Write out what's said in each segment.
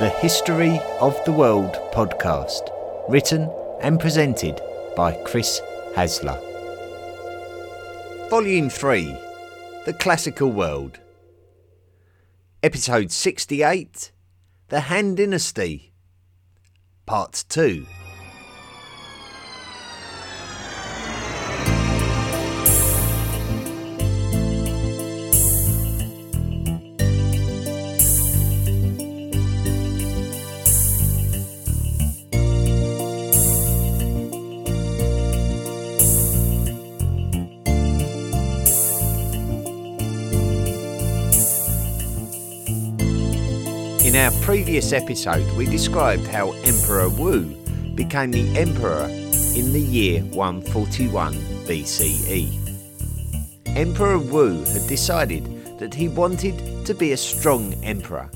the History of the World podcast, written and presented by Chris Hasler. Volume 3 The Classical World. Episode 68 The Han Dynasty. Part 2. Previous episode, we described how Emperor Wu became the emperor in the year 141 BCE. Emperor Wu had decided that he wanted to be a strong emperor,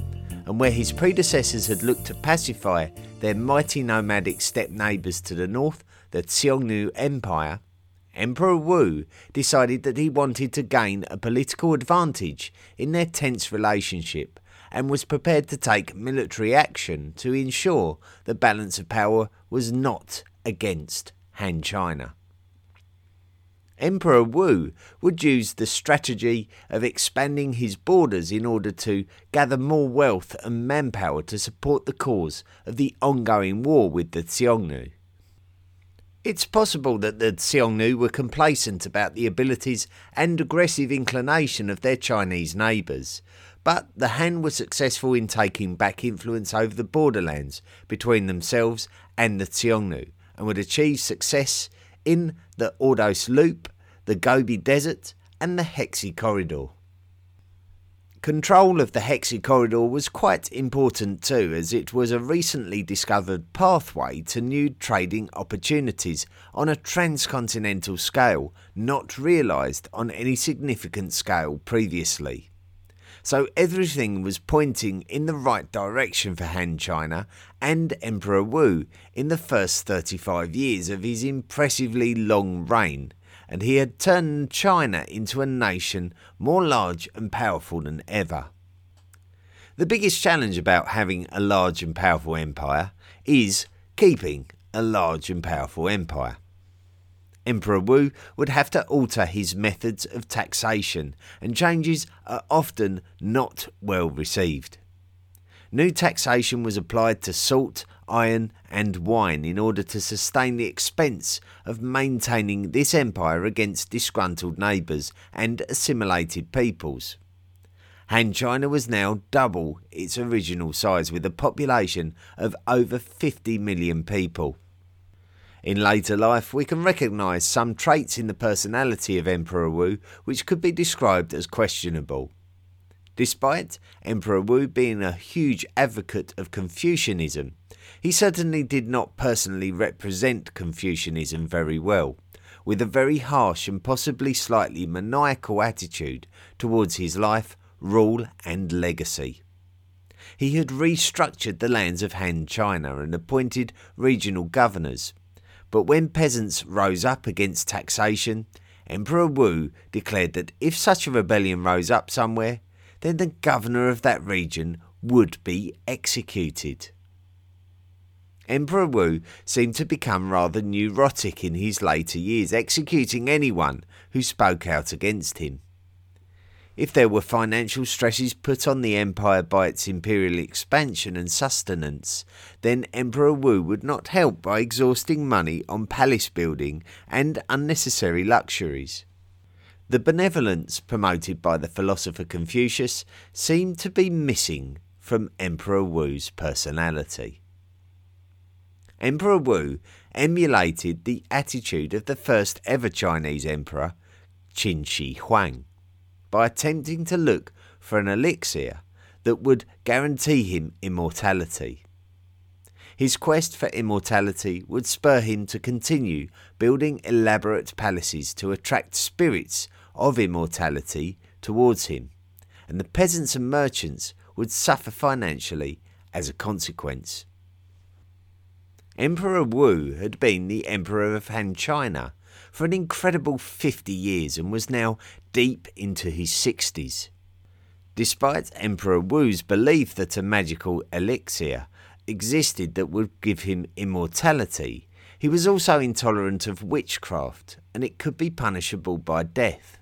and where his predecessors had looked to pacify their mighty nomadic steppe neighbours to the north, the Xiongnu Empire, Emperor Wu decided that he wanted to gain a political advantage in their tense relationship and was prepared to take military action to ensure the balance of power was not against Han China. Emperor Wu would use the strategy of expanding his borders in order to gather more wealth and manpower to support the cause of the ongoing war with the Xiongnu. It's possible that the Xiongnu were complacent about the abilities and aggressive inclination of their Chinese neighbours, but the Han were successful in taking back influence over the borderlands between themselves and the Xiongnu and would achieve success in the Ordos Loop, the Gobi Desert, and the Hexi Corridor. Control of the Hexi Corridor was quite important too, as it was a recently discovered pathway to new trading opportunities on a transcontinental scale not realised on any significant scale previously. So everything was pointing in the right direction for Han China and Emperor Wu in the first 35 years of his impressively long reign, and he had turned China into a nation more large and powerful than ever. The biggest challenge about having a large and powerful empire is keeping a large and powerful empire. Emperor Wu would have to alter his methods of taxation, and changes are often not well received. New taxation was applied to salt, iron, and wine in order to sustain the expense of maintaining this empire against disgruntled neighbours and assimilated peoples. Han China was now double its original size with a population of over 50 million people. In later life, we can recognise some traits in the personality of Emperor Wu which could be described as questionable. Despite Emperor Wu being a huge advocate of Confucianism, he certainly did not personally represent Confucianism very well, with a very harsh and possibly slightly maniacal attitude towards his life, rule, and legacy. He had restructured the lands of Han China and appointed regional governors, but when peasants rose up against taxation, Emperor Wu declared that if such a rebellion rose up somewhere, then the governor of that region would be executed. Emperor Wu seemed to become rather neurotic in his later years, executing anyone who spoke out against him. If there were financial stresses put on the empire by its imperial expansion and sustenance, then Emperor Wu would not help by exhausting money on palace building and unnecessary luxuries. The benevolence promoted by the philosopher Confucius seemed to be missing from Emperor Wu's personality. Emperor Wu emulated the attitude of the first ever Chinese emperor, Qin Shi Huang by attempting to look for an elixir that would guarantee him immortality. His quest for immortality would spur him to continue building elaborate palaces to attract spirits of immortality towards him, and the peasants and merchants would suffer financially as a consequence. Emperor Wu had been the Emperor of Han China for an incredible 50 years and was now deep into his 60s. despite Emperor Wu's belief that a magical elixir existed that would give him immortality, he was also intolerant of witchcraft and it could be punishable by death.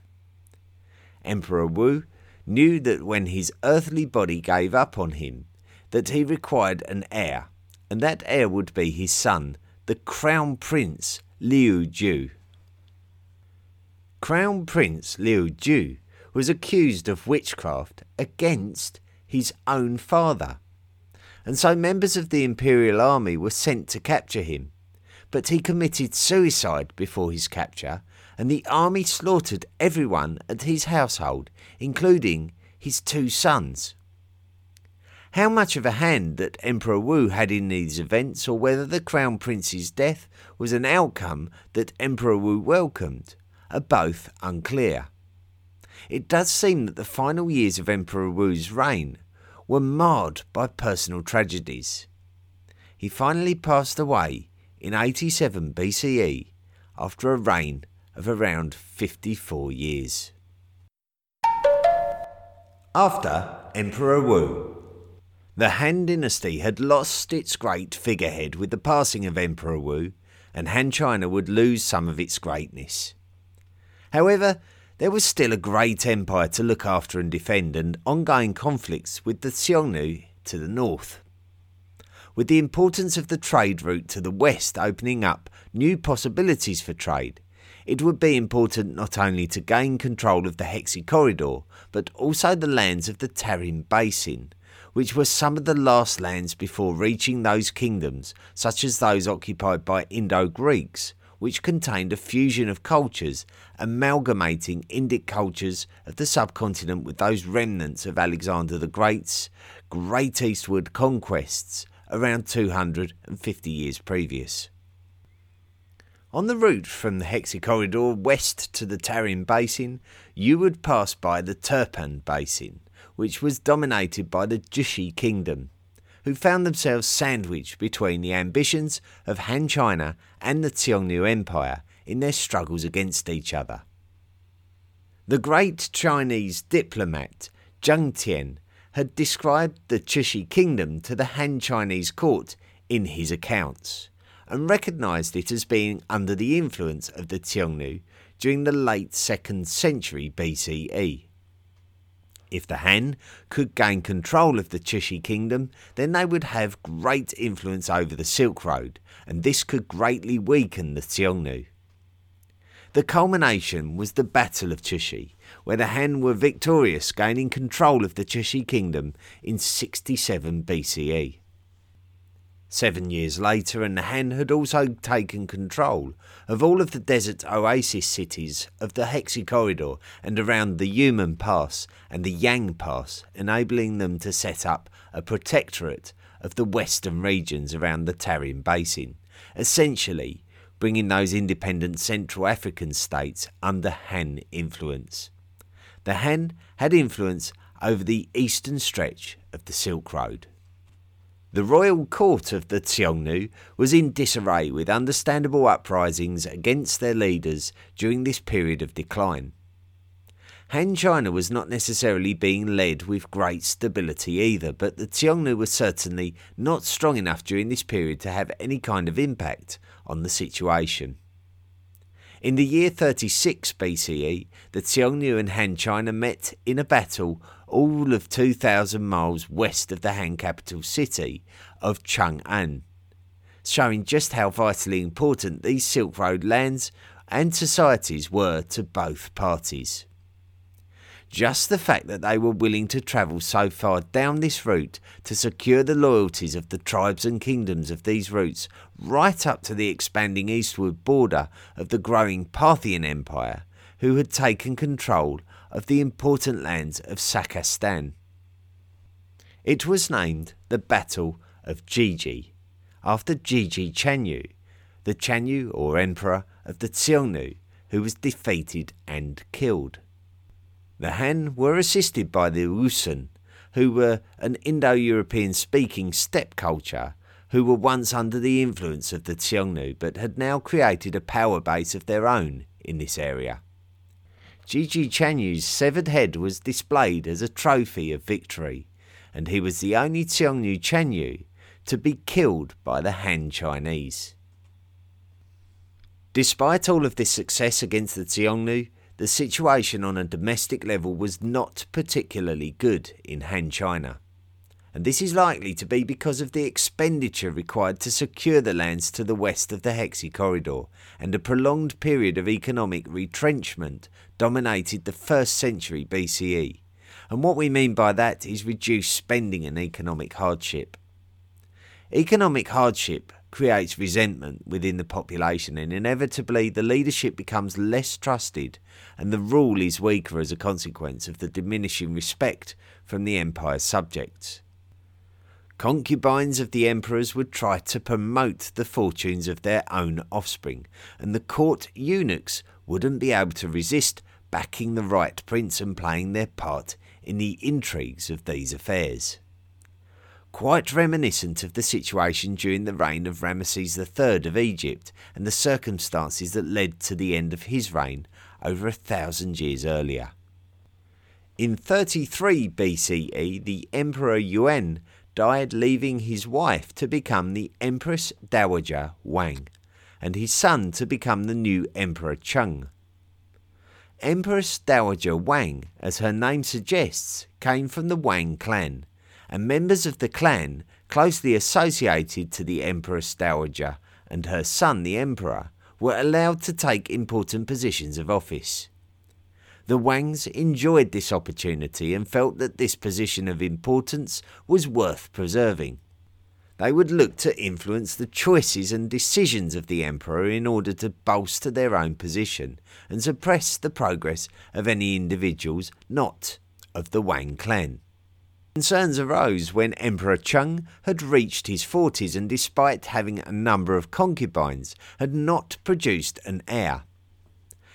Emperor Wu knew that when his earthly body gave up on him, that he required an heir, and that heir would be his son, the Crown Prince Liu Ju. Crown Prince Liu Ju was accused of witchcraft against his own father, and so members of the imperial army were sent to capture him. But he committed suicide before his capture, and the army slaughtered everyone at his household, including his two sons. How much of a hand that Emperor Wu had in these events, or whether the Crown Prince's death was an outcome that Emperor Wu welcomed, are both unclear. It does seem that the final years of Emperor Wu's reign were marred by personal tragedies. He finally passed away in 87 BCE after a reign of around 54 years. After Emperor Wu, the Han Dynasty had lost its great figurehead with the passing of Emperor Wu, and Han China would lose some of its greatness. However, there was still a great empire to look after and defend, and ongoing conflicts with the Xiongnu to the north. With the importance of the trade route to the west opening up new possibilities for trade, it would be important not only to gain control of the Hexi Corridor, but also the lands of the Tarim Basin, which were some of the last lands before reaching those kingdoms, such as those occupied by Indo Greeks, which contained a fusion of cultures, amalgamating Indic cultures of the subcontinent with those remnants of Alexander the Great's Great Eastward conquests around 250 years previous. On the route from the Hexi Corridor west to the Tarim Basin, you would pass by the Turpan Basin, which was dominated by the Jushi kingdom, who found themselves sandwiched between the ambitions of Han China and the Xiongnu Empire in their struggles against each other. The great Chinese diplomat Zhang Qian had described the Jushi kingdom to the Han Chinese court in his accounts and recognized it as being under the influence of the Xiongnu during the late 2nd century BCE. If the Han could gain control of the Jushi kingdom, then they would have great influence over the Silk Road, and this could greatly weaken the Xiongnu. The culmination was the Battle of Jushi, where the Han were victorious, gaining control of the Jushi kingdom in 67 BCE. Seven years later, and the Han had also taken control of all of the desert oasis cities of the Hexi Corridor and around the Yumen Pass and the Yang Pass, enabling them to set up a protectorate of the western regions around the Tarim Basin, essentially bringing those independent Central Asian states under Han influence. The Han had influence over the eastern stretch of the Silk Road. The royal court of the Xiongnu was in disarray with understandable uprisings against their leaders during this period of decline. Han China was not necessarily being led with great stability either, but the Xiongnu were certainly not strong enough during this period to have any kind of impact on the situation. In the year 36 BCE, the Xiongnu and Han China met in a battle all of 2,000 miles west of the Han capital city of Chang'an, showing just how vitally important these Silk Road lands and societies were to both parties. Just the fact that they were willing to travel so far down this route to secure the loyalties of the tribes and kingdoms of these routes right up to the expanding eastward border of the growing Parthian Empire, who had taken control of the important lands of Sakastan. It was named the Battle of Jiji, after Jiji Chanyu, the Chanyu or emperor of the Xiongnu, who was defeated and killed. The Han were assisted by the Wusun, who were an Indo European speaking steppe culture who were once under the influence of the Xiongnu but had now created a power base of their own in this area. Jiji Chanyu's severed head was displayed as a trophy of victory, and he was the only Xiongnu Chanyu to be killed by the Han Chinese. Despite all of this success against the Xiongnu, the situation on a domestic level was not particularly good in Han China. And this is likely to be because of the expenditure required to secure the lands to the west of the Hexi corridor, and a prolonged period of economic retrenchment dominated the first century BCE. And what we mean by that is reduced spending and economic hardship. Economic hardship creates resentment within the population, and inevitably the leadership becomes less trusted, and the rule is weaker as a consequence of the diminishing respect from the empire's subjects. Concubines of the emperors would try to promote the fortunes of their own offspring, and the court eunuchs wouldn't be able to resist backing the right prince and playing their part in the intrigues of these affairs quite reminiscent of the situation during the reign of Ramesses III of Egypt and the circumstances that led to the end of his reign over a thousand years earlier. In 33 BCE, the Emperor Yuan died, leaving his wife to become the Empress Dowager Wang, and his son to become the new Emperor Cheng. Empress Dowager Wang, as her name suggests, came from the Wang clan and members of the clan closely associated to the Empress Dowager and her son, the Emperor, were allowed to take important positions of office. The Wangs enjoyed this opportunity and felt that this position of importance was worth preserving. They would look to influence the choices and decisions of the Emperor in order to bolster their own position and suppress the progress of any individuals not of the Wang clan. Concerns arose when Emperor Cheng had reached his 40s and, despite having a number of concubines, had not produced an heir.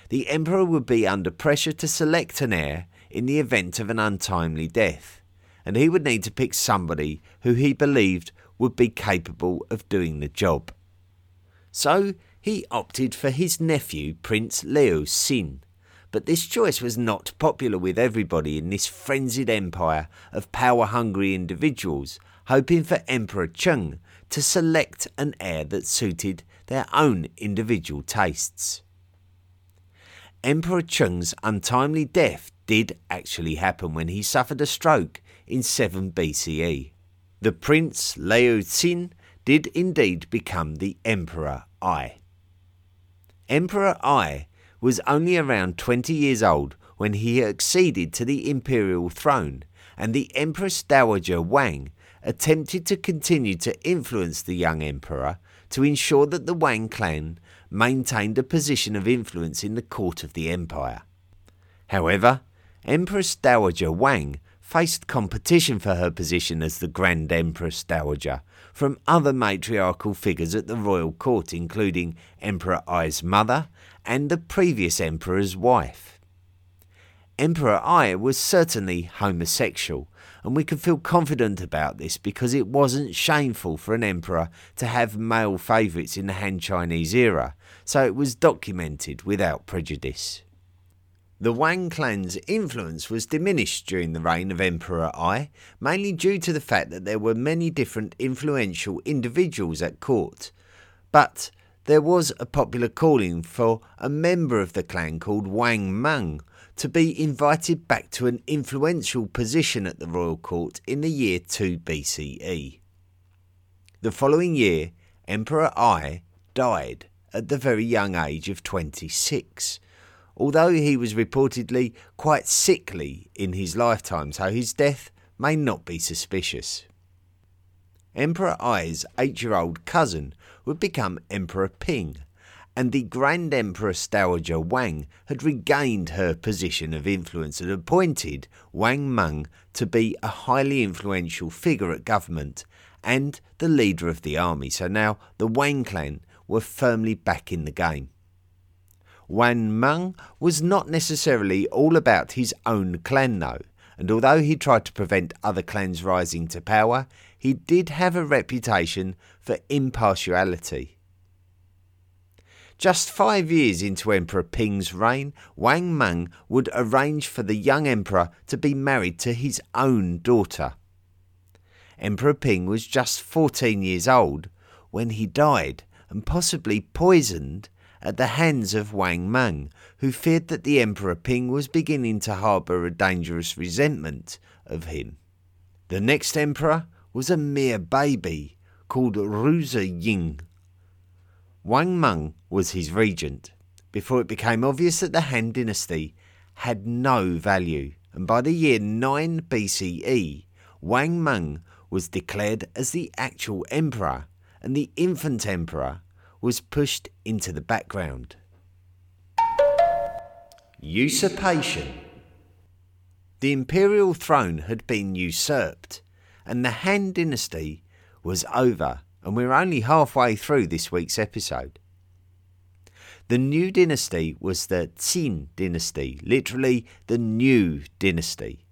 The emperor would be under pressure to select an heir in the event of an untimely death, and he would need to pick somebody who he believed would be capable of doing the job. So he opted for his nephew, Prince Liu Xin, but this choice was not popular with everybody in this frenzied empire of power hungry individuals, hoping for Emperor Cheng to select an heir that suited their own individual tastes. Emperor Cheng's untimely death did actually happen when he suffered a stroke in 7 BCE. The prince Liu Xin did indeed become the Emperor Ai. Emperor Ai was only around 20 years old when he acceded to the imperial throne, and the Empress Dowager Wang attempted to continue to influence the young emperor to ensure that the Wang clan maintained a position of influence in the court of the empire. However, Empress Dowager Wang faced competition for her position as the Grand Empress Dowager from other matriarchal figures at the royal court, including Emperor Ai's mother and the previous emperor's wife. Emperor Ai was certainly homosexual, and we can feel confident about this because it wasn't shameful for an emperor to have male favourites in the Han Chinese era, so it was documented without prejudice. The Wang clan's influence was diminished during the reign of Emperor Ai, mainly due to the fact that there were many different influential individuals at court. But there was a popular calling for a member of the clan called Wang Mang to be invited back to an influential position at the royal court in the year 2 BCE. The following year, Emperor Ai died at the very young age of 26, although he was reportedly quite sickly in his lifetime, so his death may not be suspicious. Emperor Ai's eight year old cousin would become Emperor Ping, and the Grand Empress Dowager Wang had regained her position of influence and appointed Wang Meng to be a highly influential figure at government and the leader of the army. So now the Wang clan were firmly back in the game. Wang Meng was not necessarily all about his own clan though, and although he tried to prevent other clans rising to power, he did have a reputation for impartiality. Just five years into Emperor Ping's reign, Wang Mang would arrange for the young emperor to be married to his own daughter. Emperor Ping was just 14 years old when he died and possibly poisoned at the hands of Wang Mang, who feared that the Emperor Ping was beginning to harbour a dangerous resentment of him. The next emperor was a mere baby called Ruzi Ying. Wang Mang was his regent before it became obvious that the Han dynasty had no value, and by the year 9 BCE, Wang Mang was declared as the actual emperor, and the infant emperor was pushed into the background. Usurpation. The imperial throne had been usurped, and the Han dynasty was over, and we're only halfway through this week's episode. The new dynasty was the Xin dynasty, literally the new dynasty.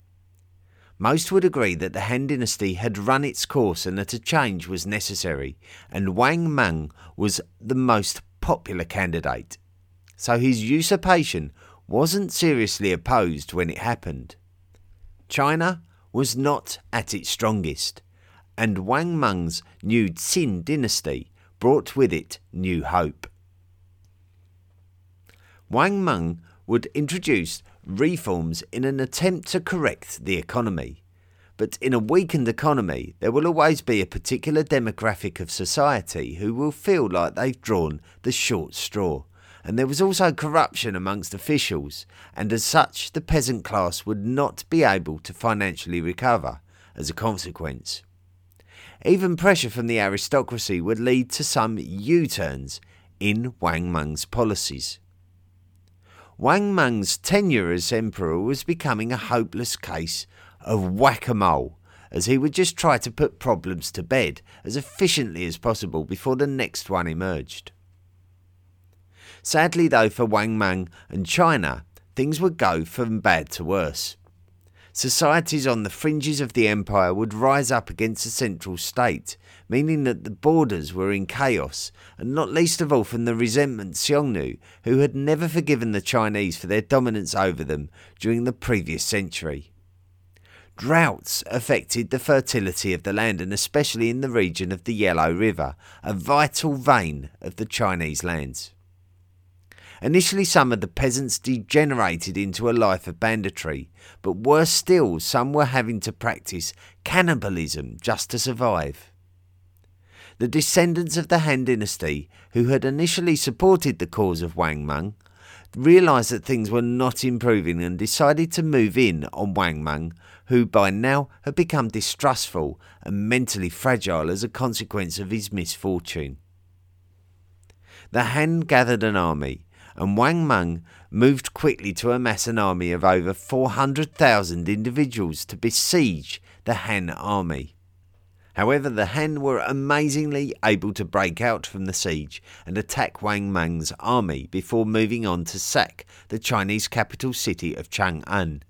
Most would agree that the Han dynasty had run its course and that a change was necessary, and Wang Mang was the most popular candidate. So his usurpation wasn't seriously opposed when it happened. China was not at its strongest, and Wang Meng's new Xin dynasty brought with it new hope. Wang Meng would introduce reforms in an attempt to correct the economy. But in a weakened economy, there will always be a particular demographic of society who will feel like they've drawn the short straw. And there was also corruption amongst officials, and as such, the peasant class would not be able to financially recover as a consequence. Even pressure from the aristocracy would lead to some U turns in Wang Meng's policies. Wang Meng's tenure as emperor was becoming a hopeless case of whack a mole, as he would just try to put problems to bed as efficiently as possible before the next one emerged. Sadly, though, for Wang Meng and China, things would go from bad to worse. Societies on the fringes of the empire would rise up against the central state, meaning that the borders were in chaos, and not least of all from the resentment Xiongnu, who had never forgiven the Chinese for their dominance over them during the previous century. Droughts affected the fertility of the land, and especially in the region of the Yellow River, a vital vein of the Chinese lands. Initially, some of the peasants degenerated into a life of banditry, but worse still, some were having to practice cannibalism just to survive. The descendants of the Han dynasty, who had initially supported the cause of Wang Mang, realised that things were not improving and decided to move in on Wang Mang, who by now had become distrustful and mentally fragile as a consequence of his misfortune. The Han gathered an army and Wang Mang moved quickly to amass an army of over 400,000 individuals to besiege the Han army. However, the Han were amazingly able to break out from the siege and attack Wang Mang's army before moving on to sack the Chinese capital city of Chang'an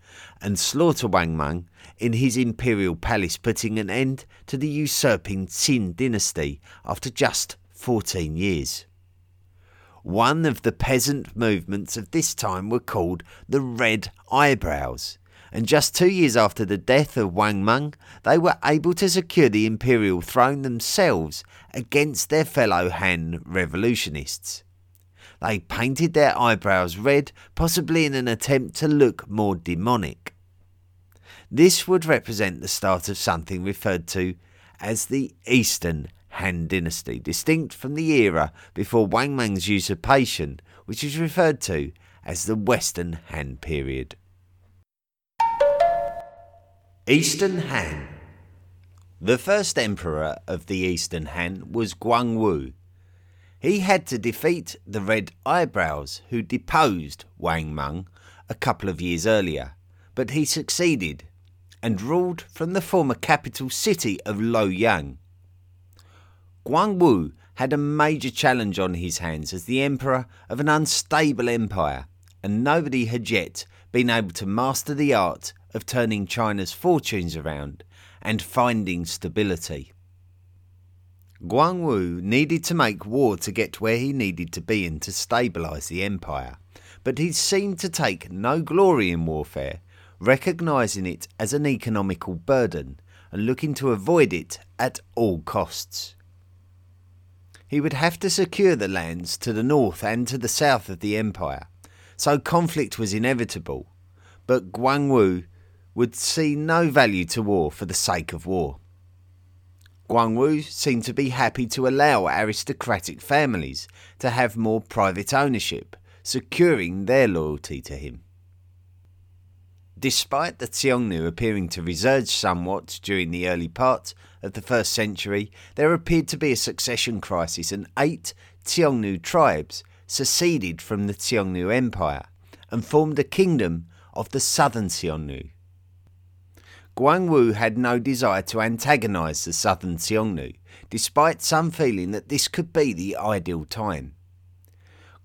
and slaughter Wang Mang in his imperial palace, putting an end to the usurping Xin dynasty after just 14 years. One of the peasant movements of this time were called the Red Eyebrows, and just two years after the death of Wang Mang, they were able to secure the imperial throne themselves against their fellow Han revolutionists. They painted their eyebrows red, possibly in an attempt to look more demonic. This would represent the start of something referred to as the Eastern Han Dynasty, distinct from the era before Wang Mang's usurpation, which is referred to as the Western Han period. Eastern Han The first emperor of the Eastern Han was Guangwu. He had to defeat the Red Eyebrows, who deposed Wang Mang a couple of years earlier, but he succeeded and ruled from the former capital city of Luoyang. Guangwu had a major challenge on his hands as the emperor of an unstable empire, and nobody had yet been able to master the art of turning China's fortunes around and finding stability. Guangwu needed to make war to get where he needed to be and to stabilise the empire, but he seemed to take no glory in warfare, recognising it as an economical burden and looking to avoid it at all costs. He would have to secure the lands to the north and to the south of the empire, so conflict was inevitable, but Guangwu would see no value to war for the sake of war. Guangwu seemed to be happy to allow aristocratic families to have more private ownership, securing their loyalty to him. Despite the Xiongnu appearing to resurge somewhat during the early part of the first century, there appeared to be a succession crisis, and eight Xiongnu tribes seceded from the Xiongnu Empire and formed a kingdom of the southern Xiongnu. Guangwu had no desire to antagonize the southern Xiongnu, despite some feeling that this could be the ideal time.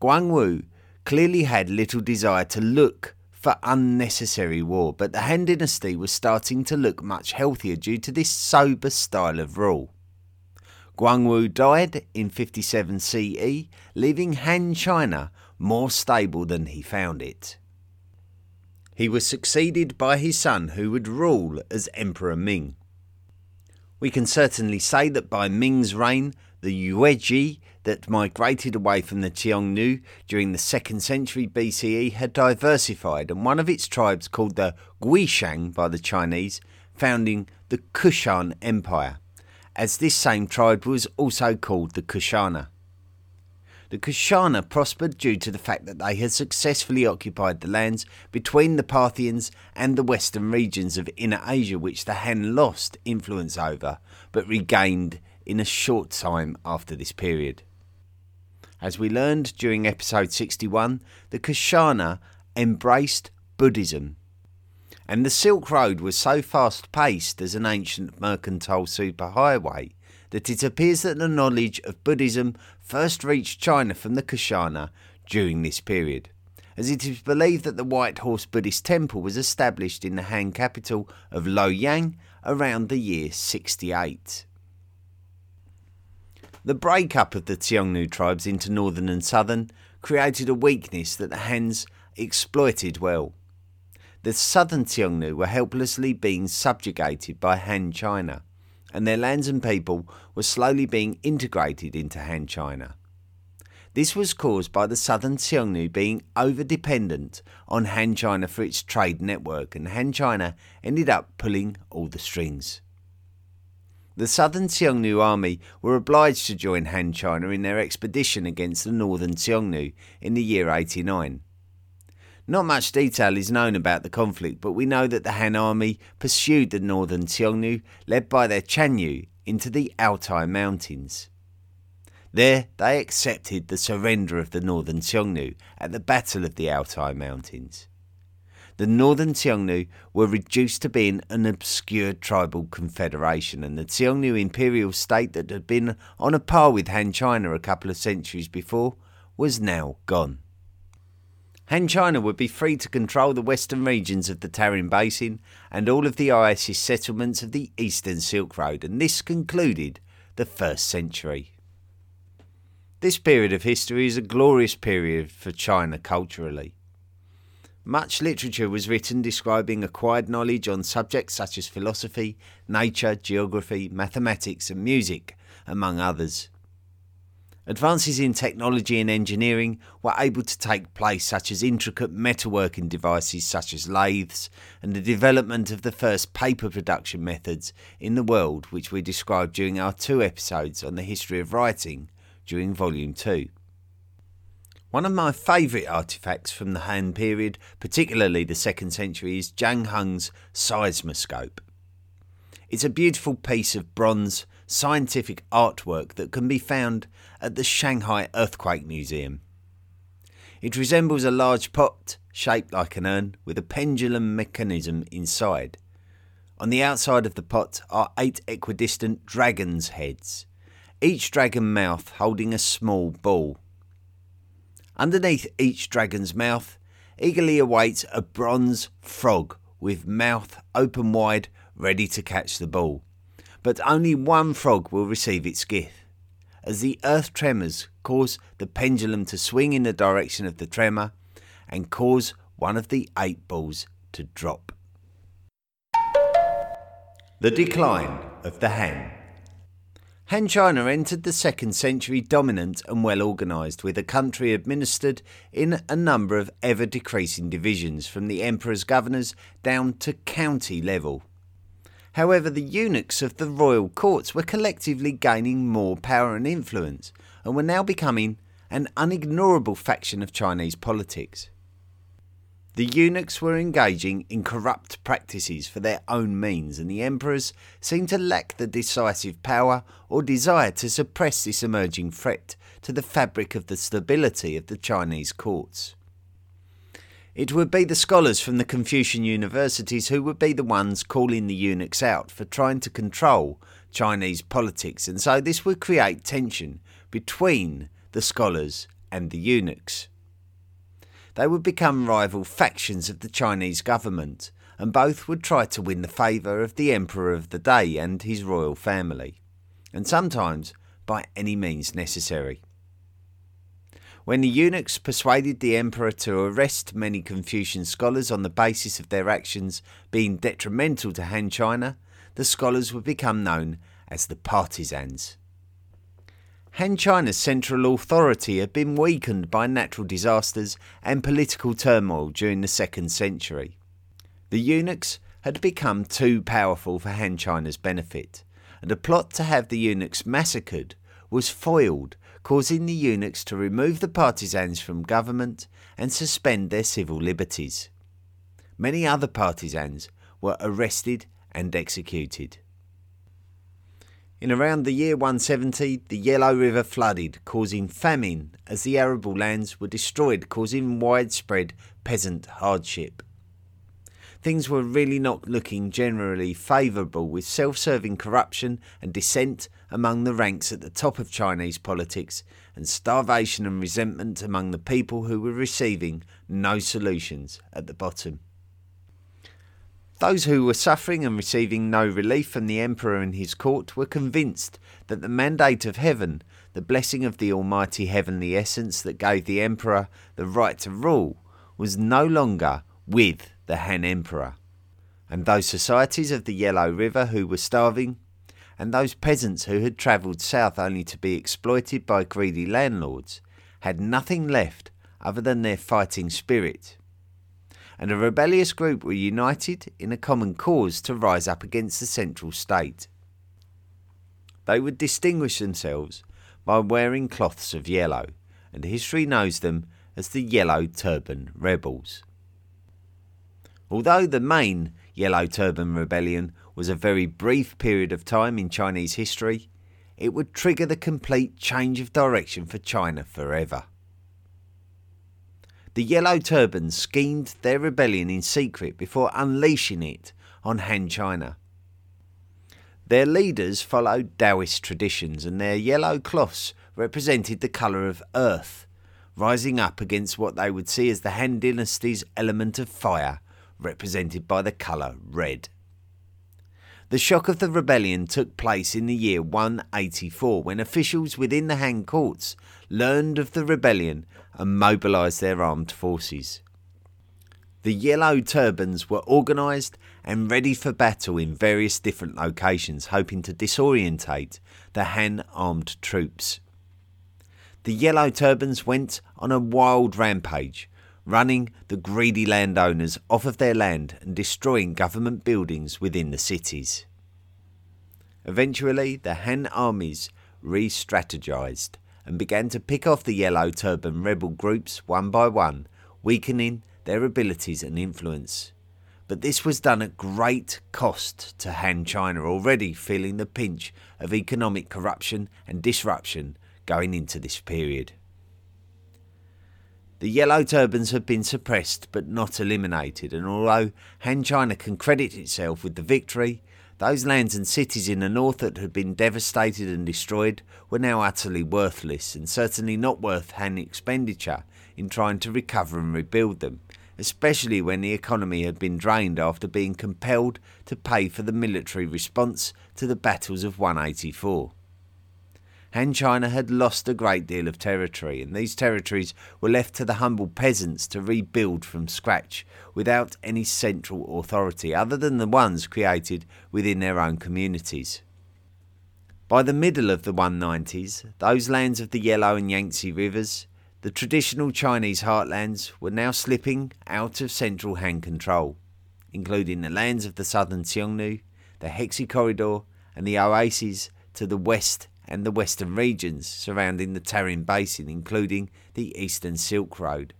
Guangwu clearly had little desire to look for unnecessary war, but the Han dynasty was starting to look much healthier due to this sober style of rule. Guangwu died in 57 CE, leaving Han China more stable than he found it. He was succeeded by his son, who would rule as Emperor Ming. We can certainly say that by Ming's reign, the Yuezhi that migrated away from the Xiongnu during the 2nd century BCE had diversified, and one of its tribes, called the Guishang by the Chinese, founding the Kushan Empire, as this same tribe was also called the Kushana. The Kushana prospered due to the fact that they had successfully occupied the lands between the Parthians and the western regions of Inner Asia, which the Han lost influence over but regained in a short time after this period. As we learned during episode 61, the Kushana embraced Buddhism. And the Silk Road was so fast paced as an ancient mercantile superhighway that it appears that the knowledge of Buddhism first reached China from the Kushana during this period, as it is believed that the White Horse Buddhist temple was established in the Han capital of Luoyang around the year 68. The breakup of the Xiongnu tribes into northern and southern created a weakness that the Hans exploited well. The southern Xiongnu were helplessly being subjugated by Han China, and their lands and people were slowly being integrated into Han China. This was caused by the southern Xiongnu being over dependent on Han China for its trade network, and Han China ended up pulling all the strings. The southern Xiongnu army were obliged to join Han China in their expedition against the northern Xiongnu in the year 89. Not much detail is known about the conflict, but we know that the Han army pursued the northern Xiongnu, led by their Chanyu, into the Altai Mountains. There they accepted the surrender of the northern Xiongnu at the Battle of the Altai Mountains the northern Xiongnu were reduced to being an obscure tribal confederation, and the Xiongnu imperial state that had been on a par with Han China a couple of centuries before was now gone. Han China would be free to control the western regions of the Tarim Basin and all of the Isis settlements of the Eastern Silk Road, and this concluded the first century. This period of history is a glorious period for China culturally. Much literature was written describing acquired knowledge on subjects such as philosophy, nature, geography, mathematics, and music, among others. Advances in technology and engineering were able to take place, such as intricate metalworking devices such as lathes, and the development of the first paper production methods in the world, which we described during our two episodes on the history of writing during Volume 2. One of my favourite artefacts from the Han period, particularly the second century, is Zhang Heng's seismoscope. It's a beautiful piece of bronze scientific artwork that can be found at the Shanghai Earthquake Museum. It resembles a large pot shaped like an urn with a pendulum mechanism inside. On the outside of the pot are eight equidistant dragon's heads, each dragon mouth holding a small ball. Underneath each dragon's mouth eagerly awaits a bronze frog with mouth open wide, ready to catch the ball. But only one frog will receive its gift. as the earth tremors cause the pendulum to swing in the direction of the tremor and cause one of the eight balls to drop. The decline of the Han. Han China entered the second century dominant and well organised, with a country administered in a number of ever decreasing divisions from the emperor's governors down to county level. However, the eunuchs of the royal courts were collectively gaining more power and influence and were now becoming an unignorable faction of Chinese politics. The eunuchs were engaging in corrupt practices for their own means, and the emperors seemed to lack the decisive power or desire to suppress this emerging threat to the fabric of the stability of the Chinese courts. It would be the scholars from the Confucian universities who would be the ones calling the eunuchs out for trying to control Chinese politics, and so this would create tension between the scholars and the eunuchs they would become rival factions of the Chinese government, and both would try to win the favour of the emperor of the day and his royal family, and sometimes by any means necessary. When the eunuchs persuaded the emperor to arrest many Confucian scholars on the basis of their actions being detrimental to Han China, the scholars would become known as the partisans. Han China's central authority had been weakened by natural disasters and political turmoil during the second century. The eunuchs had become too powerful for Han China's benefit, and a plot to have the eunuchs massacred was foiled, causing the eunuchs to remove the partisans from government and suspend their civil liberties. Many other partisans were arrested and executed. In around the year 170, the Yellow River flooded, causing famine as the arable lands were destroyed, causing widespread peasant hardship. Things were really not looking generally favourable, with self serving corruption and dissent among the ranks at the top of Chinese politics, and starvation and resentment among the people who were receiving no solutions at the bottom. Those who were suffering and receiving no relief from the emperor and his court were convinced that the mandate of heaven, the blessing of the almighty heavenly essence that gave the emperor the right to rule, was no longer with the Han emperor. And those societies of the Yellow River who were starving, and those peasants who had travelled south only to be exploited by greedy landlords, had nothing left other than their fighting spirit and a rebellious group were united in a common cause to rise up against the central state. They would distinguish themselves by wearing cloths of yellow, and history knows them as the Yellow Turban Rebels. Although the main Yellow Turban Rebellion was a very brief period of time in Chinese history, it would trigger the complete change of direction for China forever the Yellow Turbans schemed their rebellion in secret before unleashing it on Han China. Their leaders followed Taoist traditions, and their yellow cloths represented the colour of earth, rising up against what they would see as the Han dynasty's element of fire, represented by the colour red. The shock of the rebellion took place in the year 184 when officials within the Han courts learned of the rebellion and mobilised their armed forces. The Yellow Turbans were organised and ready for battle in various different locations, hoping to disorientate the Han armed troops. The Yellow Turbans went on a wild rampage, running the greedy landowners off of their land and destroying government buildings within the cities. Eventually, the Han armies re strategized and began to pick off the Yellow Turban rebel groups one by one, weakening their abilities and influence. But this was done at great cost to Han China, already feeling the pinch of economic corruption and disruption going into this period. The Yellow Turbans have been suppressed but not eliminated, and although Han China can credit itself with the victory, those lands and cities in the north that had been devastated and destroyed were now utterly worthless and certainly not worth Han expenditure in trying to recover and rebuild them, especially when the economy had been drained after being compelled to pay for the military response to the battles of 184. Han China had lost a great deal of territory, and these territories were left to the humble peasants to rebuild from scratch without any central authority other than the ones created within their own communities. By the middle of the 190s, those lands of the Yellow and Yangtze rivers, the traditional Chinese heartlands, were now slipping out of central Han control, including the lands of the southern Xiongnu, the Hexi Corridor, and the oases to the west and the western regions surrounding the Tarim Basin, including the Eastern Silk Road.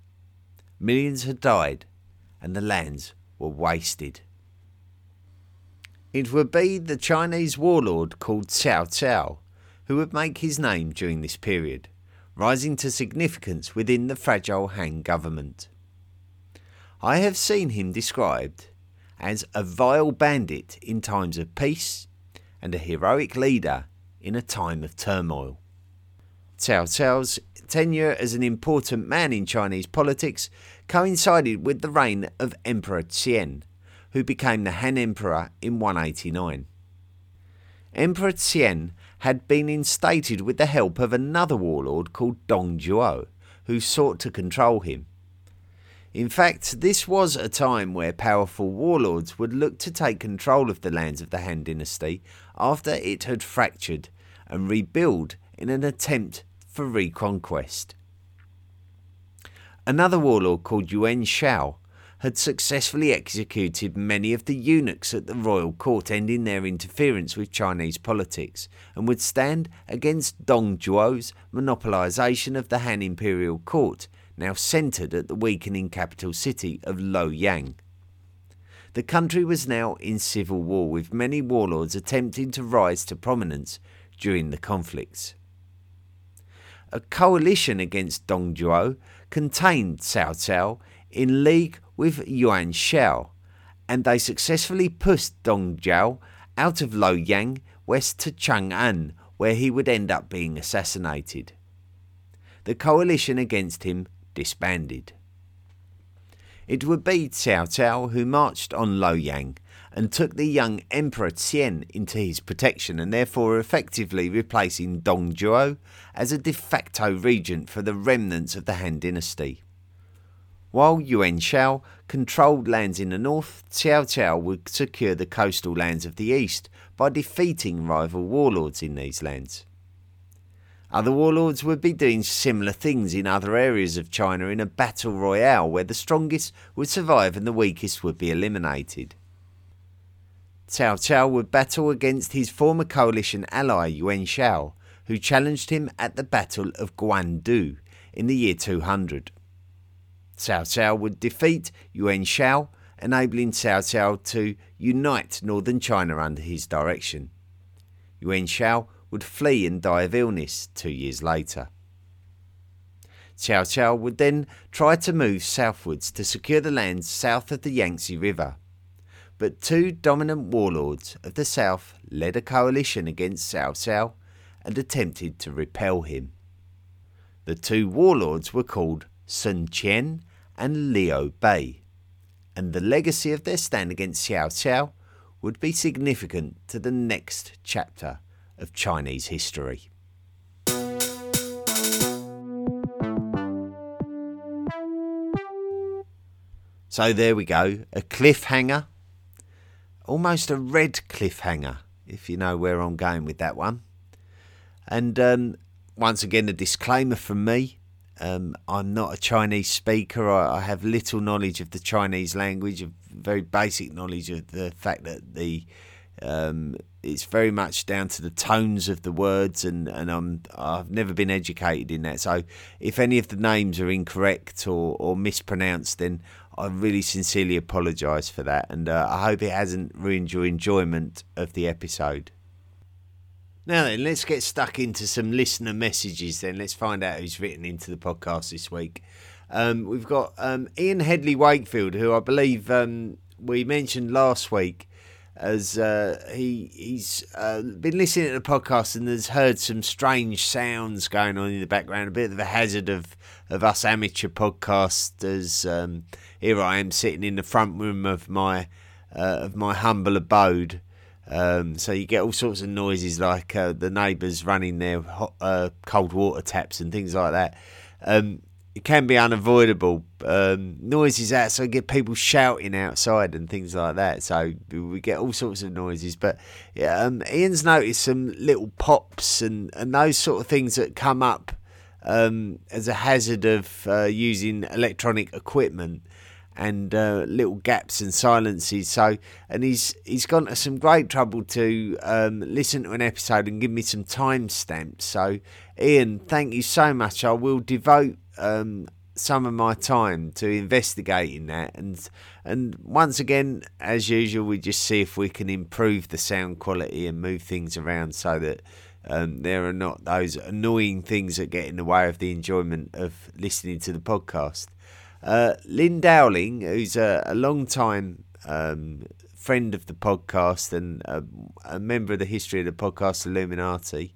Millions had died, and the lands were wasted. It would be the Chinese warlord called Cao Cao who would make his name during this period, rising to significance within the fragile Han government. I have seen him described as a vile bandit in times of peace and a heroic leader in a time of turmoil. Cao Cao's tenure as an important man in Chinese politics coincided with the reign of Emperor Xian, who became the Han Emperor in 189. Emperor Xian had been instated with the help of another warlord called Dong Zhuo, who sought to control him. In fact, this was a time where powerful warlords would look to take control of the lands of the Han dynasty after it had fractured and rebuild in an attempt for reconquest. Another warlord called Yuan Shao had successfully executed many of the eunuchs at the royal court, ending their interference with Chinese politics, and would stand against Dong Zhuo's monopolization of the Han imperial court, now centered at the weakening capital city of Luoyang. The country was now in civil war, with many warlords attempting to rise to prominence during the conflicts. A coalition against Dong Zhuo contained Cao Cao in league with Yuan Shao, and they successfully pushed Dong Zhuo out of Luoyang west to Chang'an, where he would end up being assassinated. The coalition against him disbanded. It would be Cao Cao who marched on Luoyang and took the young Emperor Xian into his protection and therefore effectively replacing Dong Zhuo as a de facto regent for the remnants of the Han dynasty. While Yuan Shao controlled lands in the north, Cao Cao would secure the coastal lands of the east by defeating rival warlords in these lands. Other warlords would be doing similar things in other areas of China in a battle royale where the strongest would survive and the weakest would be eliminated. Cao Cao would battle against his former coalition ally Yuan Shao, who challenged him at the Battle of Guandu in the year 200. Cao Cao would defeat Yuan Shao, enabling Cao Cao to unite northern China under his direction. Yuan Shao would flee and die of illness two years later. Cao Cao would then try to move southwards to secure the lands south of the Yangtze River but two dominant warlords of the south led a coalition against Cao Cao and attempted to repel him. The two warlords were called Sun Quan and Liu Bei, and the legacy of their stand against Cao Cao would be significant to the next chapter of Chinese history. So there we go, a cliffhanger almost a red cliffhanger, if you know where I'm going with that one. And um, once again, a disclaimer from me. Um, I'm not a Chinese speaker. I, I, have little knowledge of the Chinese language, very basic knowledge of the fact that the um, it's very much down to the tones of the words, and, and I'm I've never been educated in that. So if any of the names are incorrect or, or mispronounced, then I really sincerely apologise for that, and uh, I hope it hasn't ruined your enjoyment of the episode. Now then, let's get stuck into some listener messages. Then let's find out who's written into the podcast this week. Um, we've got um, Ian Headley Wakefield, who I believe um, we mentioned last week, as uh, he he's uh, been listening to the podcast and has heard some strange sounds going on in the background. A bit of a hazard of of us amateur podcasters. Um, here I am sitting in the front room of my uh, of my humble abode, Um, so you get all sorts of noises like uh, the neighbours running their hot, uh, cold water taps and things like that. Um, it can be unavoidable. Um, noises outside get people shouting outside and things like that. So we get all sorts of noises. But yeah, um, Ian's noticed some little pops and, and those sort of things that come up um, as a hazard of uh, using electronic equipment and uh, little gaps and silences. So, and he's he's gone to some great trouble to um, listen to an episode and give me some timestamps. So, Ian, thank you so much. I will devote um, some of my time to investigating that, and and once again, as usual, we just see if we can improve the sound quality and move things around so that. Um, there are not those annoying things that get in the way of the enjoyment of listening to the podcast. Uh, Lynn Dowling, who's a, a long time um, friend of the podcast and a, a, member of the history of the podcast Illuminati,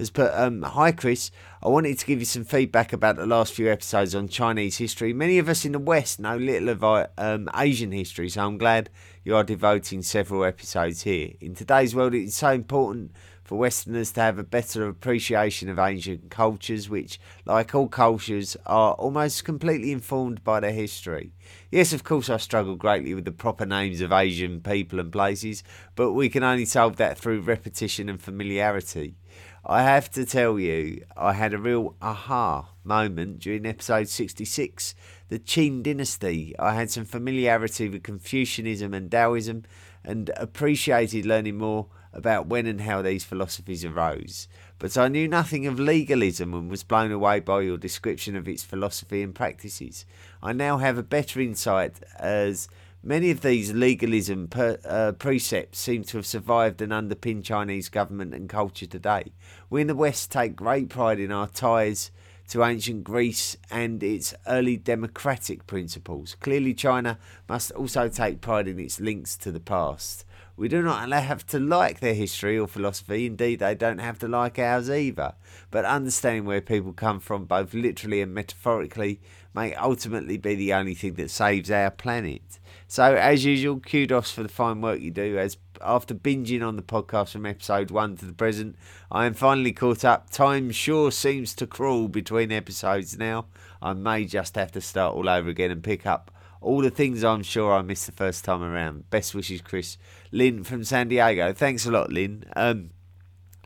has put, um, Hi Chris, I wanted to give you some feedback about the last few episodes on Chinese history. Many of us in the West know little of uh, um, Asian history, so I'm glad you are devoting several episodes here. In today's world, it's so important for Westerners to have a better appreciation of Asian cultures, which, like all cultures, are almost completely informed by their history. Yes, of course, I struggle greatly with the proper names of Asian people and places, but we can only solve that through repetition and familiarity. I have to tell you, I had a real aha moment during episode 66, the Qin dynasty. I had some familiarity with Confucianism and Taoism and appreciated learning more about when and how these philosophies arose. But I knew nothing of legalism and was blown away by your description of its philosophy and practices. I now have a better insight as Many of these legalism per, uh, precepts seem to have survived and underpin Chinese government and culture today. We in the West take great pride in our ties to ancient Greece and its early democratic principles. Clearly, China must also take pride in its links to the past. We do not have to like their history or philosophy, indeed, they don't have to like ours either. But understanding where people come from, both literally and metaphorically, may ultimately be the only thing that saves our planet. So, as usual, kudos for the fine work you do. As after binging on the podcast from episode one to the present, I am finally caught up. Time sure seems to crawl between episodes now. I may just have to start all over again and pick up all the things I'm sure I missed the first time around. Best wishes, Chris. Lynn from San Diego. Thanks a lot, Lynn. Um,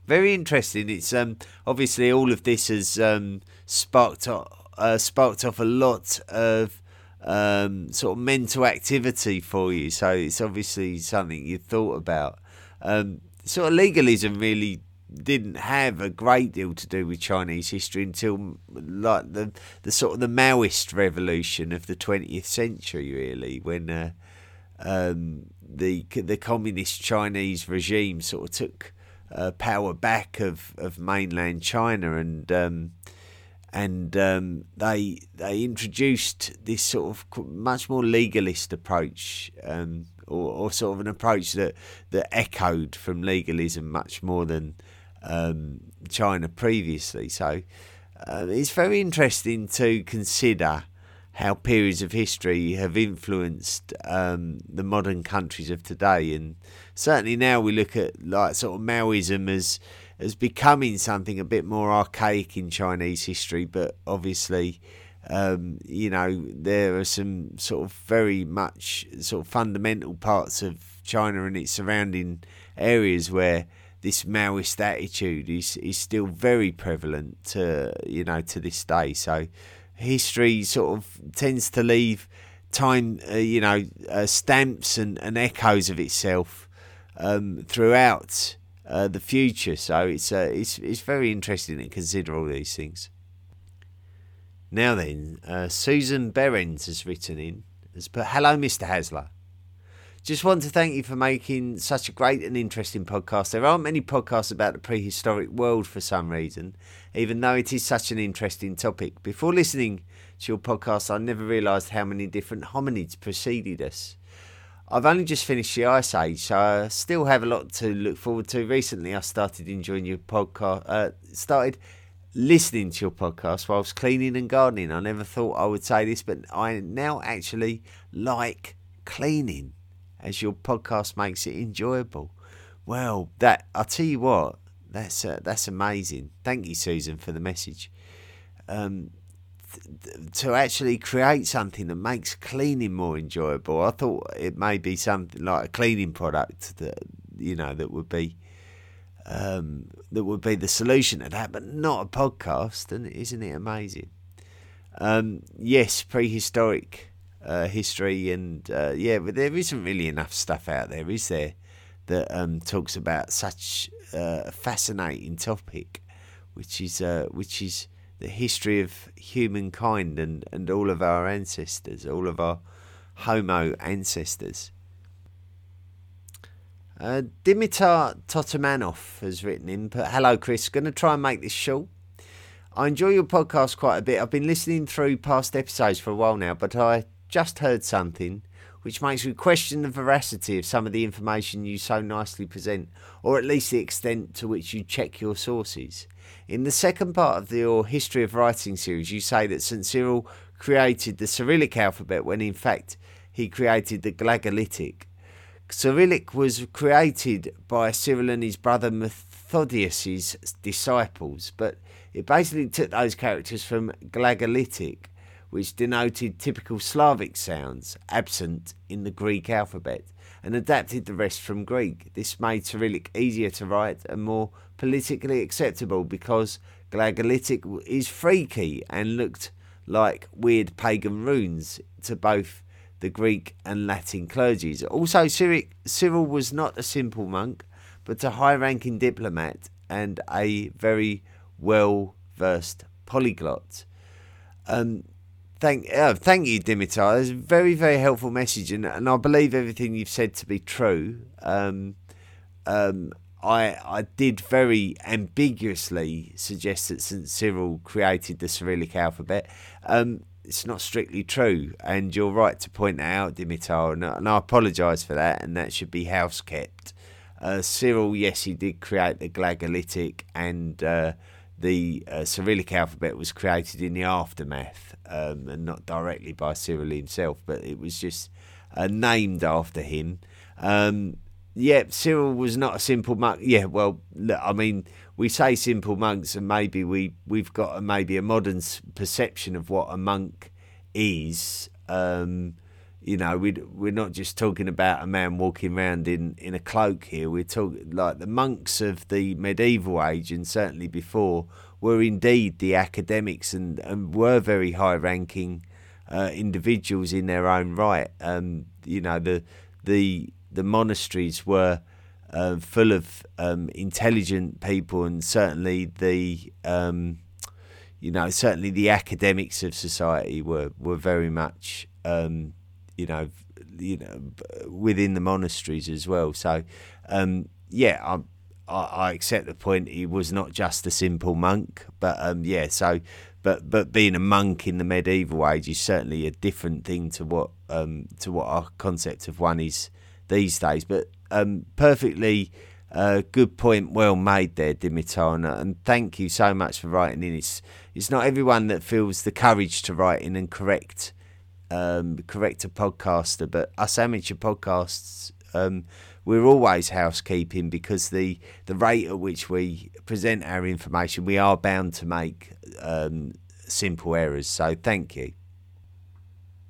very interesting. It's um, obviously all of this has um, sparked uh, sparked off a lot of um, sort of mental activity for you. So it's obviously something you thought about. Um, sort of legalism really didn't have a great deal to do with Chinese history until like the the sort of the Maoist revolution of the 20th century, really, when uh, um, the the communist Chinese regime sort of took uh, power back of, of mainland China and um, and um, they they introduced this sort of much more legalist approach, um, or, or, sort of an approach that that echoed from legalism much more than um, China previously. So uh, it's very interesting to consider how periods of history have influenced um, the modern countries of today, and certainly now we look at like sort of Maoism as as becoming something a bit more archaic in Chinese history, but obviously, um, you know, there are some sort of very much sort of fundamental parts of China and its surrounding areas where this Maoist attitude is is still very prevalent to you know to this day. So history sort of tends to leave time, uh, you know, uh, stamps and, and echoes of itself um, throughout uh, the future. So it's uh, it's it's very interesting to consider all these things. Now then, uh, Susan Berens has written in has put, "Hello, Mr. Hasler. Just want to thank you for making such a great and interesting podcast. There aren't many podcasts about the prehistoric world for some reason, even though it is such an interesting topic. Before listening to your podcast, I never realised how many different hominids preceded us. I've only just finished the Ice Age, so I still have a lot to look forward to. Recently, I started enjoying your podcast, uh, started listening to your podcast whilst cleaning and gardening. I never thought I would say this, but I now actually like cleaning as your podcast makes it enjoyable. Well, that I'll tell you what, that's uh, that's amazing. Thank you, Susan, for the message. Um, to actually create something that makes cleaning more enjoyable, I thought it may be something like a cleaning product that you know that would be um, that would be the solution to that, but not a podcast. And isn't it amazing? Um, yes, prehistoric uh, history, and uh, yeah, but there isn't really enough stuff out there, is there, that um, talks about such uh, a fascinating topic, which is uh, which is the history of humankind and, and all of our ancestors, all of our Homo ancestors. Uh, Dimitar Totomanov has written in, but hello, Chris. Going to try and make this short. I enjoy your podcast quite a bit. I've been listening through past episodes for a while now, but I just heard something which makes me question the veracity of some of the information you so nicely present, or at least the extent to which you check your sources. In the second part of your History of Writing series, you say that St. Cyril created the Cyrillic alphabet when in fact he created the Glagolitic. Cyrillic was created by Cyril and his brother Methodius's disciples, but it basically took those characters from Glagolitic, which denoted typical Slavic sounds absent in the Greek alphabet, and adapted the rest from Greek. This made Cyrillic easier to write and more politically acceptable because Glagolitic is freaky and looked like weird pagan runes to both the Greek and Latin clergies. Also, Cyril was not a simple monk, but a high ranking diplomat and a very well versed polyglot. Um, thank, uh, thank you, Dimitar. It's a very, very helpful message, and, and I believe everything you've said to be true. Um, um, I I did very ambiguously suggest that St Cyril created the Cyrillic alphabet. Um, it's not strictly true, and you're right to point that out, Dimitar, and, and I apologise for that, and that should be house kept. Uh, Cyril, yes, he did create the Glagolitic, and uh, the uh, Cyrillic alphabet was created in the aftermath, um, and not directly by Cyril himself, but it was just uh, named after him. Um, yeah, Cyril was not a simple monk. Yeah, well, look, I mean, we say simple monks, and maybe we we've got a, maybe a modern perception of what a monk is. Um, you know, we we're not just talking about a man walking around in, in a cloak here. We're talking like the monks of the medieval age, and certainly before, were indeed the academics and, and were very high ranking uh, individuals in their own right. Um, you know, the the the monasteries were uh, full of um, intelligent people, and certainly the um, you know certainly the academics of society were were very much um, you know you know within the monasteries as well. So um, yeah, I, I, accept the point. He was not just a simple monk, but um, yeah, so. But, but being a monk in the medieval age is certainly a different thing to what um, to what our concept of one is these days. But um, perfectly uh, good point, well made there, Dimitar, and thank you so much for writing in. It's it's not everyone that feels the courage to write in and correct um, correct a podcaster, but us amateur podcasts. Um, we're always housekeeping because the, the rate at which we present our information, we are bound to make um, simple errors. So, thank you.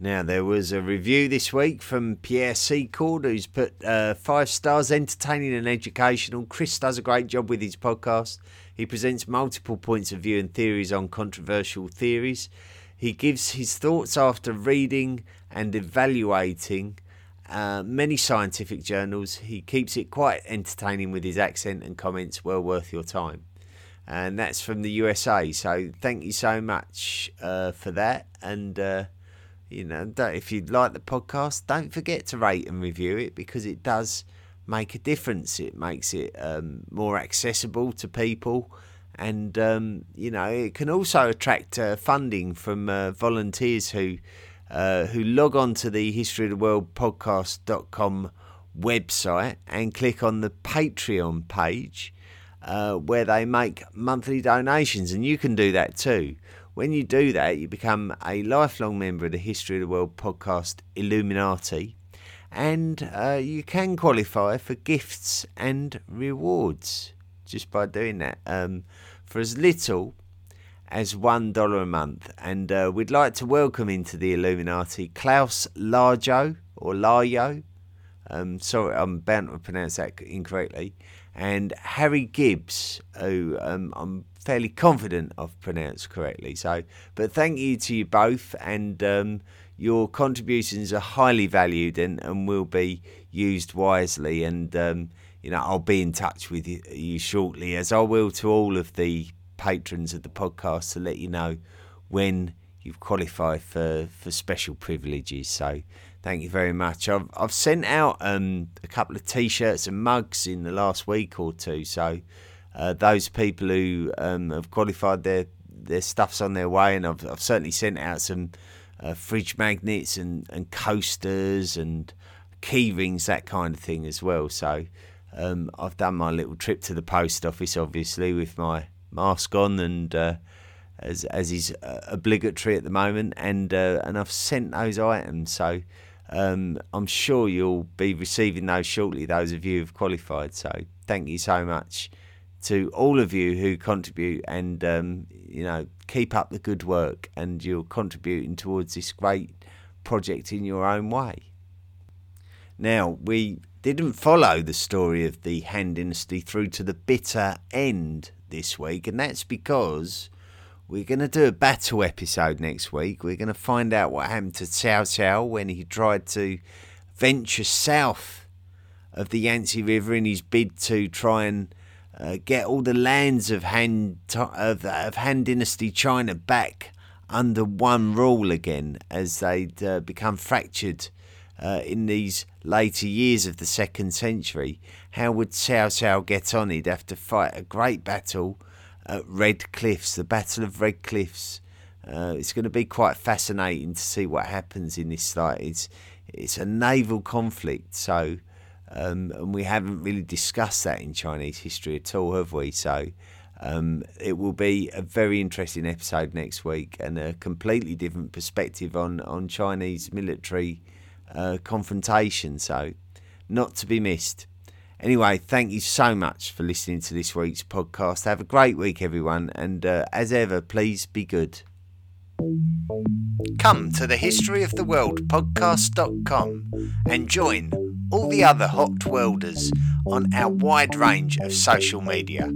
Now, there was a review this week from Pierre Secord, who's put uh, five stars, entertaining and educational. Chris does a great job with his podcast. He presents multiple points of view and theories on controversial theories. He gives his thoughts after reading and evaluating uh, many scientific journals. He keeps it quite entertaining with his accent and comments, well worth your time. And that's from the USA. So, thank you so much uh, for that. And uh, you know, if you like the podcast, don't forget to rate and review it because it does make a difference. It makes it um, more accessible to people, and um, you know, it can also attract uh, funding from uh, volunteers who uh, who log on to the History of the World podcast.com website and click on the Patreon page. Uh, where they make monthly donations, and you can do that too. When you do that, you become a lifelong member of the History of the World podcast Illuminati, and uh, you can qualify for gifts and rewards just by doing that um, for as little as one dollar a month. And uh, we'd like to welcome into the Illuminati Klaus Larjo or Layo. Um, sorry, I'm bound to pronounce that incorrectly. And Harry Gibbs, who um, I'm fairly confident I've pronounced correctly. So, but thank you to you both, and um, your contributions are highly valued and, and will be used wisely. And um, you know, I'll be in touch with you, shortly, as I will to all of the patrons of the podcast to let you know when you've qualified for, for special privileges. So thank you very much. I've, I've sent out um, a couple of t-shirts and mugs in the last week or two. So uh, those people who um, have qualified their their stuff's on their way, and I've, I've certainly sent out some uh, fridge magnets and, and coasters and key rings, that kind of thing as well. So um, I've done my little trip to the post office, obviously, with my mask on and uh, as as is uh, obligatory at the moment, and uh, and I've sent those items. So um, I'm sure you'll be receiving those shortly. Those of you who've qualified. So thank you so much to all of you who contribute, and um, you know keep up the good work, and you're contributing towards this great project in your own way. Now we didn't follow the story of the Han Dynasty through to the bitter end this week, and that's because we're going to do a battle episode next week. We're going to find out what happened to Cao Cao when he tried to venture south of the Yangtze River in his bid to try and uh, get all the lands of Han of, of Han Dynasty China back under one rule again, as they'd uh, become fractured uh, in these later years of the second century. How would Cao Cao get on? He'd have to fight a great battle at Red Cliffs, the Battle of Red Cliffs. Uh, it's going to be quite fascinating to see what happens in this fight. It's it's a naval conflict, so um, and we haven't really discussed that in Chinese history at all, have we? So um, it will be a very interesting episode next week and a completely different perspective on on Chinese military uh, confrontation. So, not to be missed. Anyway, thank you so much for listening to this week's podcast. Have a great week, everyone, and uh, as ever, please be good. Come to the History of the World podcast.com and join all the other hot welders on our wide range of social media.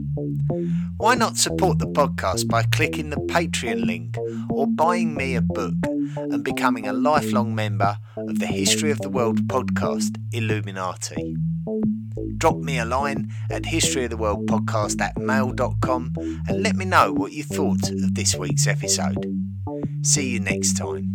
Why not support the podcast by clicking the Patreon link or buying me a book and becoming a lifelong member of the History of the World podcast Illuminati? Drop me a line at historyoftheworldpodcast at mail.com and let me know what you thought of this week's episode. See you next time.